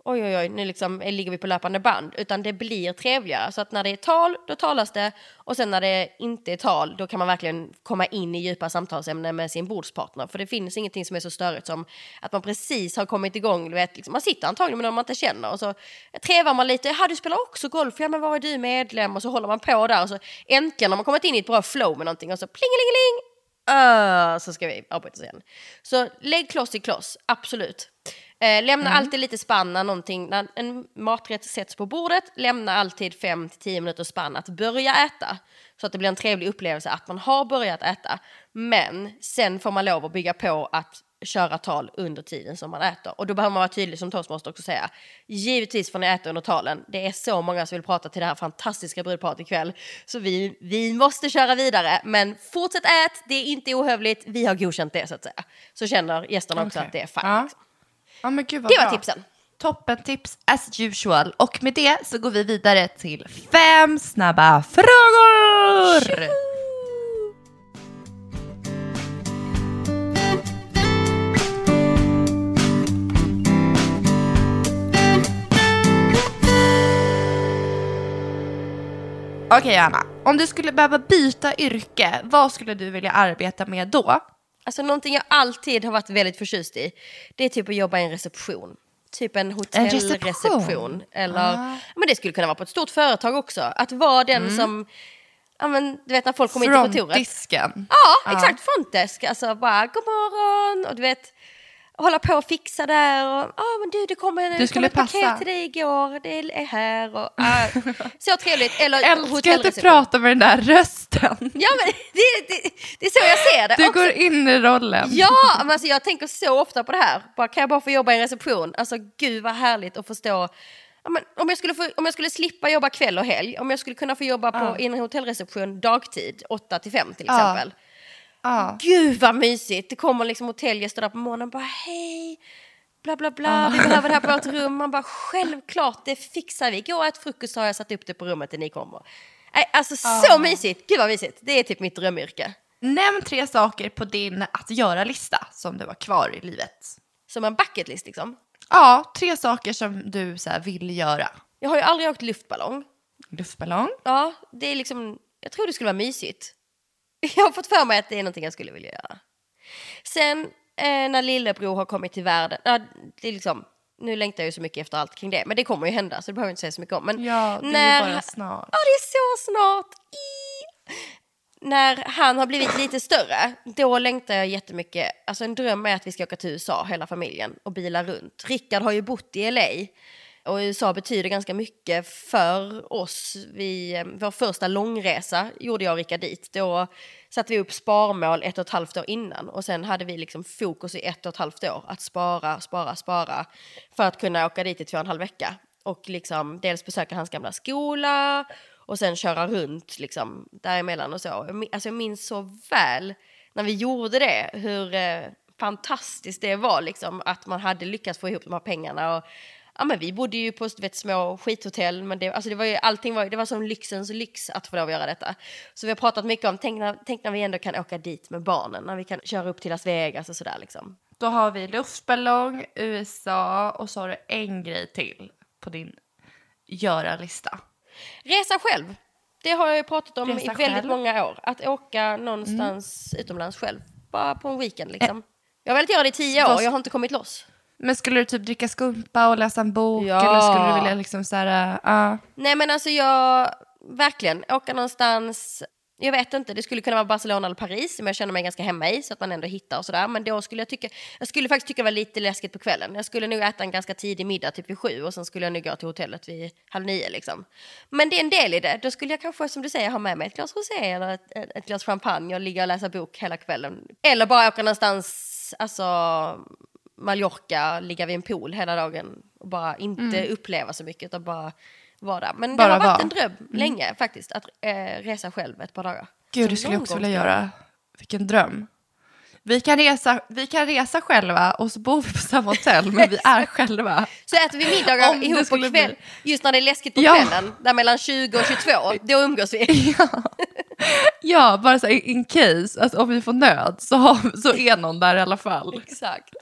oj oj oj, nu liksom ligger vi på löpande band, utan det blir trevligare. Så att när det är tal, då talas det och sen när det inte är tal, då kan man verkligen komma in i djupa samtalsämnen med sin bordspartner. För det finns ingenting som är så störigt som att man precis har kommit igång, du vet, liksom, man sitter antagligen med någon man inte känner och så trevar man lite, ja du spelar också golf, ja men var är du medlem? Och så håller man på där och så äntligen har man kommit in i ett bra flow med någonting och så plingelingeling, uh, så ska vi avbryta sen. Så lägg kloss i kloss, absolut. Eh, lämna mm. alltid lite spann när, någonting, när en maträtt sätts på bordet. Lämna alltid 5-10 minuter spann att börja äta. Så att det blir en trevlig upplevelse att man har börjat äta. Men sen får man lov att bygga på att köra tal under tiden som man äter. Och då behöver man vara tydlig som toastmaster också säga. Givetvis får ni äta under talen. Det är så många som vill prata till det här fantastiska brudparet ikväll. Så vi, vi måste köra vidare. Men fortsätt ät, det är inte ohövligt. Vi har godkänt det så att säga. Så känner gästerna också okay. att det är fine. Ja. Liksom. Ja, men gud vad det var bra. tipsen. Toppen tips as usual. Och med det så går vi vidare till fem snabba frågor. Tjuhu! Okej Anna, om du skulle behöva byta yrke, vad skulle du vilja arbeta med då? Alltså någonting jag alltid har varit väldigt förtjust i, det är typ att jobba i en reception. Typ en hotellreception. Eller, ah. men det skulle kunna vara på ett stort företag också. Att vara den mm. som, ja men du vet när folk kommer in till kontoret. Frontdisken. Ja, exakt, frontdesk. Alltså bara god morgon och du vet hålla på och fixa där och ja ah, men du det kom, en, du skulle kom ett paket till dig igår, det är här och ah, så trevligt. Eller Älskar att du pratar med den där rösten. Ja men det, det, det är så jag ser det. Du också. går in i rollen. Ja, men alltså jag tänker så ofta på det här. Bara, kan jag bara få jobba i reception? Alltså gud vad härligt att förstå Ja, men om, jag skulle få, om jag skulle slippa jobba kväll och helg, om jag skulle kunna få jobba på, ja. i en hotellreception dagtid, 8 till 5 till exempel. Ja Ah. Gud vad mysigt! Det kommer liksom hotellgäster där på morgonen och bara hej, bla bla bla, ah. vi behöver det här på vårt rum. Man bara självklart, det fixar vi. Gå och ät frukost så har jag satt upp det på rummet när ni kommer. Alltså ah. så mysigt! Gud vad mysigt! Det är typ mitt drömyrke. Nämn tre saker på din att göra-lista som du har kvar i livet. Som en bucketlist liksom? Ja, tre saker som du så vill göra. Jag har ju aldrig åkt luftballong. Luftballong? Ja, det är liksom, jag tror det skulle vara mysigt. Jag har fått för mig att det är någonting jag skulle vilja göra. Sen eh, när lillebror har kommit till världen, ja, det är liksom, nu längtar jag ju så mycket efter allt kring det, men det kommer ju hända så det behöver jag inte säga så mycket om. Men ja, det när, är bara snart. Ja, det är så snart. I, när han har blivit lite större, då längtar jag jättemycket. Alltså en dröm är att vi ska åka till USA, hela familjen, och bila runt. Rickard har ju bott i LA och USA betyder ganska mycket för oss. Vi, eh, vår första långresa gjorde jag och Rickard dit. Då satte vi upp sparmål ett och ett halvt år innan och sen hade vi liksom fokus i ett och ett halvt år att spara, spara, spara för att kunna åka dit i två och en halv vecka och liksom dels besöka hans gamla skola och sen köra runt liksom däremellan och så. Jag Alltså jag minns så väl när vi gjorde det, hur eh, fantastiskt det var liksom att man hade lyckats få ihop de här pengarna. Och, ja, men vi bodde ju på vet, små skithotell, men det, alltså det var ju, allting var, det var som lyxens lyx att få lov att göra detta. Så vi har pratat mycket om, tänk när, tänk när vi ändå kan åka dit med barnen, när vi kan köra upp till Las Vegas och sådär liksom. Då har vi luftballong, USA och så har du en grej till på din göra-lista. Resa själv. Det har jag pratat om Resa i väldigt själv. många år. Att åka någonstans utomlands själv. Bara på en weekend liksom. Jag har velat göra det i tio år, jag har inte kommit loss. Men skulle du typ dricka skumpa och läsa en bok Ja. eller skulle du vilja liksom så här, ja. Nej men alltså jag, verkligen, åka någonstans, jag vet inte, det skulle kunna vara Barcelona eller Paris som jag känner mig ganska hemma i så att man ändå hittar och sådär. Men då skulle jag tycka, jag skulle faktiskt tycka det var lite läskigt på kvällen. Jag skulle nog äta en ganska tidig middag, typ vid sju och sen skulle jag nog gå till hotellet vid halv nio liksom. Men det är en del i det, då skulle jag kanske som du säger ha med mig ett glas rosé eller ett, ett, ett glas champagne och ligga och läsa bok hela kvällen. Eller bara åka någonstans, alltså Mallorca, ligga vid en pool hela dagen och bara inte uppleva så mycket utan bara vara där. Men Bara det har varit vara. en dröm länge faktiskt att eh, resa själv ett par dagar. Gud, Så det skulle jag också vilja göra. Vilken dröm. Vi kan, resa, vi kan resa själva och så bor vi på samma hotell men vi är själva. Så äter vi middagar Om ihop på kväll, bli- just när det är läskigt på Ja. kvällen, där mellan 20 och 22, då umgås vi. Ja, bara så in case, alltså, om vi får nöd så, har, så är någon där i alla fall. Exakt.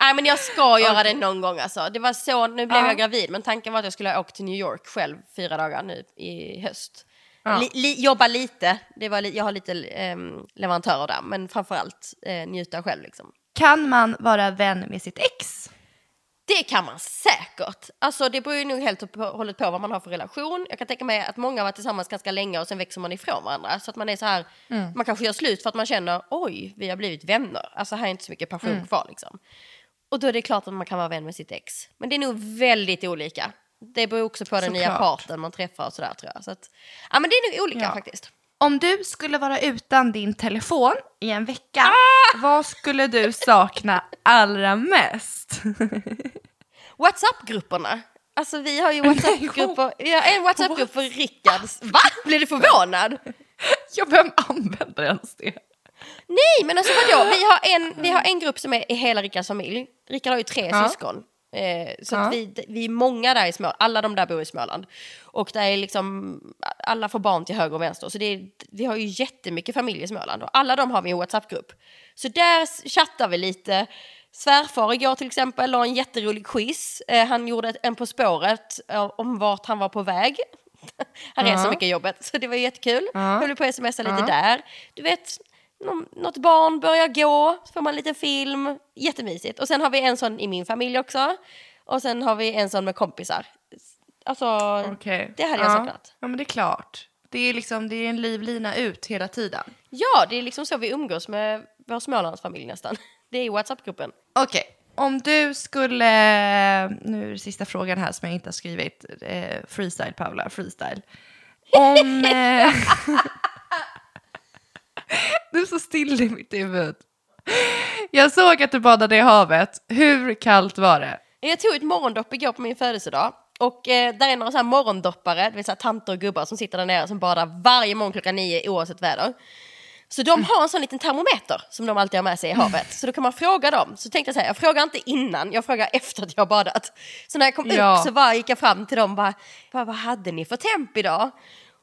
Nej men jag ska göra det någon gång alltså. Det var så, nu blev Ja. jag gravid men tanken var att jag skulle ha åkt till New York själv fyra dagar nu i höst. Ja. Li, li, jobba lite, det var, li, jag har lite um, leverantörer där men framförallt eh, njuta själv liksom. Kan man vara vän med sitt ex? Det kan man säkert. Alltså det beror ju nog helt och hållet på vad man har för relation. Jag kan tänka mig att många har varit tillsammans ganska länge och sen växer man ifrån varandra. Så att man är så här, man kanske gör slut för att man känner oj, vi har blivit vänner. Alltså här är inte så mycket passion kvar liksom. Och då är det klart att man kan vara vän med sitt ex. Men det är nog väldigt olika. Det beror också på den nya Såklart. parten man träffar och sådär tror jag. Så att, ja men det är nog olika Ja. faktiskt. Om du skulle vara utan din telefon i en vecka, Ah! vad skulle du sakna allra mest? Whatsapp-grupperna. Alltså vi har ju Whatsapp-grupper. Vi har en Whatsapp-grupp för Rickards. Va? Blir du förvånad? ja, vem använder ens det? Nej, men alltså vadå? Vi har en, vi har en grupp som är i hela Rickards familj. Rickard har ju tre Ja. syskon. Eh, så Ja. att vi, vi är många där i Småland. Alla de där bor i Småland. Och där är liksom, alla får barn till höger och vänster. Så det är, vi har ju jättemycket familj i Småland. Och alla de har vi i en WhatsApp-grupp. Så där chattar vi lite. Svärfar igår till exempel la en jätterolig quiz. Eh, han gjorde en På spåret om vart han var på väg. Han reser Ja. mycket i jobbet, så det var jättekul. Ja. Höll på att smsa lite Ja. där. Du vet, nå- något barn börjar gå, så får man en liten film. Jättemysigt. Och sen har vi en sån i min familj också. Och sen har vi en sån med kompisar. Alltså, Okej. det hade jag ja. saknat. Ja, men det är klart. Det är, liksom, det är en livlina ut hela tiden. Ja, det är liksom så vi umgås med vår Smålandsfamilj nästan. Det är i WhatsApp-gruppen. Okej, om du skulle... Nu är det sista frågan här som jag inte har skrivit. Eh, freestyle, Paula. Freestyle. Om... Eh, du är så still i mitt huvud. Jag såg att du badade i havet. Hur kallt var det? Jag tog ett morgondopp igår på min födelsedag. Och eh, där är några så här morgondoppare, det vill säga tanter och gubbar som sitter där nere som badar varje morgon klockan nio oavsett väder. Så de har en sån liten termometer som de alltid har med sig i havet. Så då kan man fråga dem. Så tänkte jag så här, jag frågar inte innan, jag frågar efter att jag har badat. Så när jag kom Ja. upp så bara gick jag fram till dem och bara, bara, vad hade ni för temp idag?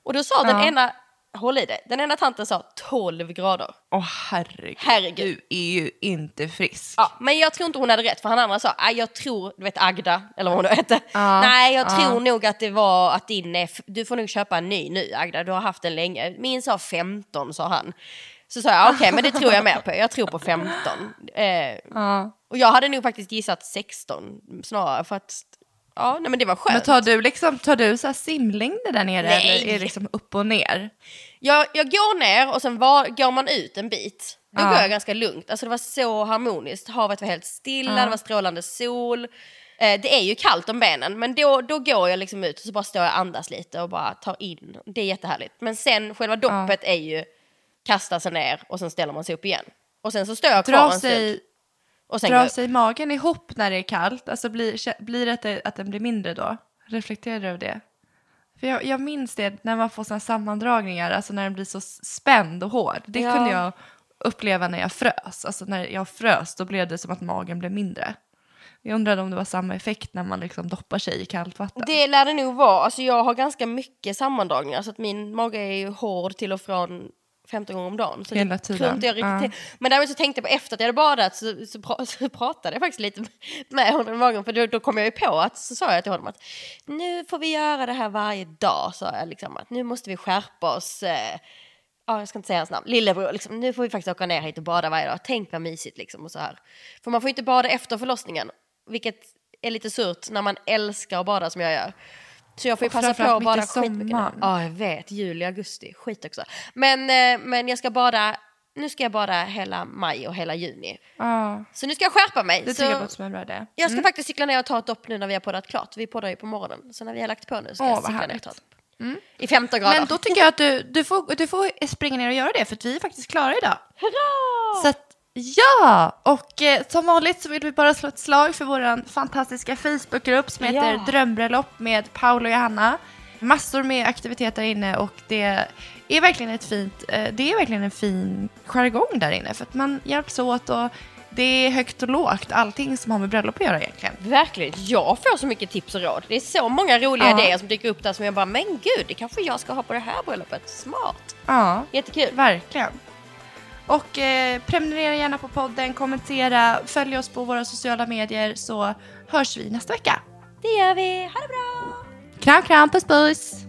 Och då sa den Ja. ena, håll i det, den ena tanten sa 12 grader. Åh herregud. Herregud. Du är ju inte frisk. Ja, men jag tror inte hon hade rätt för han andra sa, "Nej, jag tror, du vet Agda, eller vad hon nu hette. Ja, Nej, jag ja. tror nog att det var att din du får nog köpa en ny nu Agda, du har haft den länge. Min sa 15 sa han. Så sa jag, okej men det tror jag mer på, jag tror på 15. Eh, Ja. och jag hade nog faktiskt gissat 16 snarare för att, ja nej men det var skönt. Men tar du, liksom, tar du så här simlängder där nere Nej. eller är det liksom upp och ner? Jag, jag går ner och sen var, går man ut en bit. Då Ja. går jag ganska lugnt. Alltså det var så harmoniskt. Havet var helt stilla, Ja. det var strålande sol. Eh, det är ju kallt om benen, men då, då går jag liksom ut och så bara står jag och andas lite och bara tar in. Det är jättehärligt. Men sen själva doppet är ju kasta sig ner och sen ställer man sig upp igen. Och sen så står jag kvar Drar en stund. Och sen drar sig magen ihop när det är kallt? Alltså blir, blir det att, det att den blir mindre då? Reflekterar du över det? För jag, jag minns det när man får såna sammandragningar, alltså när den blir så spänd och hård. Det Ja. kunde jag uppleva när jag frös. Alltså när jag frös då blev det som att magen blev mindre. Jag undrade om det var samma effekt när man liksom doppar sig i kallt vatten. Det lär det nog vara. Alltså jag har ganska mycket sammandragningar så att min mage är ju hård till och från 15 gånger om dagen. Så Hela tiden. jag riktigt till. Men däremot så tänkte jag på efter att jag hade badat så, så, pra- så pratade jag faktiskt lite med honom i magen. För då, då kom jag ju på att så sa jag till honom att nu får vi göra det här varje dag. Sa jag liksom att nu måste vi skärpa oss. Eh, ja, jag ska inte säga hans namn, lillebror, liksom, nu får vi faktiskt åka ner hit och bada varje dag. Tänk vad mysigt liksom och så här. För man får inte bada efter förlossningen, vilket är lite surt när man älskar att bada som jag gör. Så jag får ju passa på att bada skitmycket. Ja, jag vet. Juli, augusti, skit också. Men, eh, men jag ska bada, nu ska jag bada hela maj och hela juni. Ja, Så nu ska jag skärpa mig. det så tycker jag låter som en bra idé. jag ska faktiskt cykla ner och ta ett dopp nu när vi har poddat klart. Vi poddar ju på morgonen. Så när vi har lagt på nu ska Åh, jag cykla ner och ta ett dopp. I 15 grader. Men då tycker jag att du, du, får, du får springa ner och göra det för vi är faktiskt klara idag. Hurra! Så att, ja! Och eh, som vanligt så vill vi bara slå ett slag för vår fantastiska Facebookgrupp som heter Ja. Drömbröllop med Paolo och Johanna. Massor med aktiviteter inne och det är verkligen ett fint, eh, det är verkligen en fin jargong där inne för att man hjälps åt och det är högt och lågt, allting som har med bröllop att göra egentligen. Verkligen, jag får så mycket tips och råd. Det är så många roliga Ja. idéer som dyker upp där som jag bara, men gud, det kanske jag ska ha på det här bröllopet. Smart. Ja, Jättekul. verkligen. Och eh, prenumerera gärna på podden, kommentera, följ oss på våra sociala medier så hörs vi nästa vecka. Det gör vi. Ha det bra! Kram, kram, puss, puss!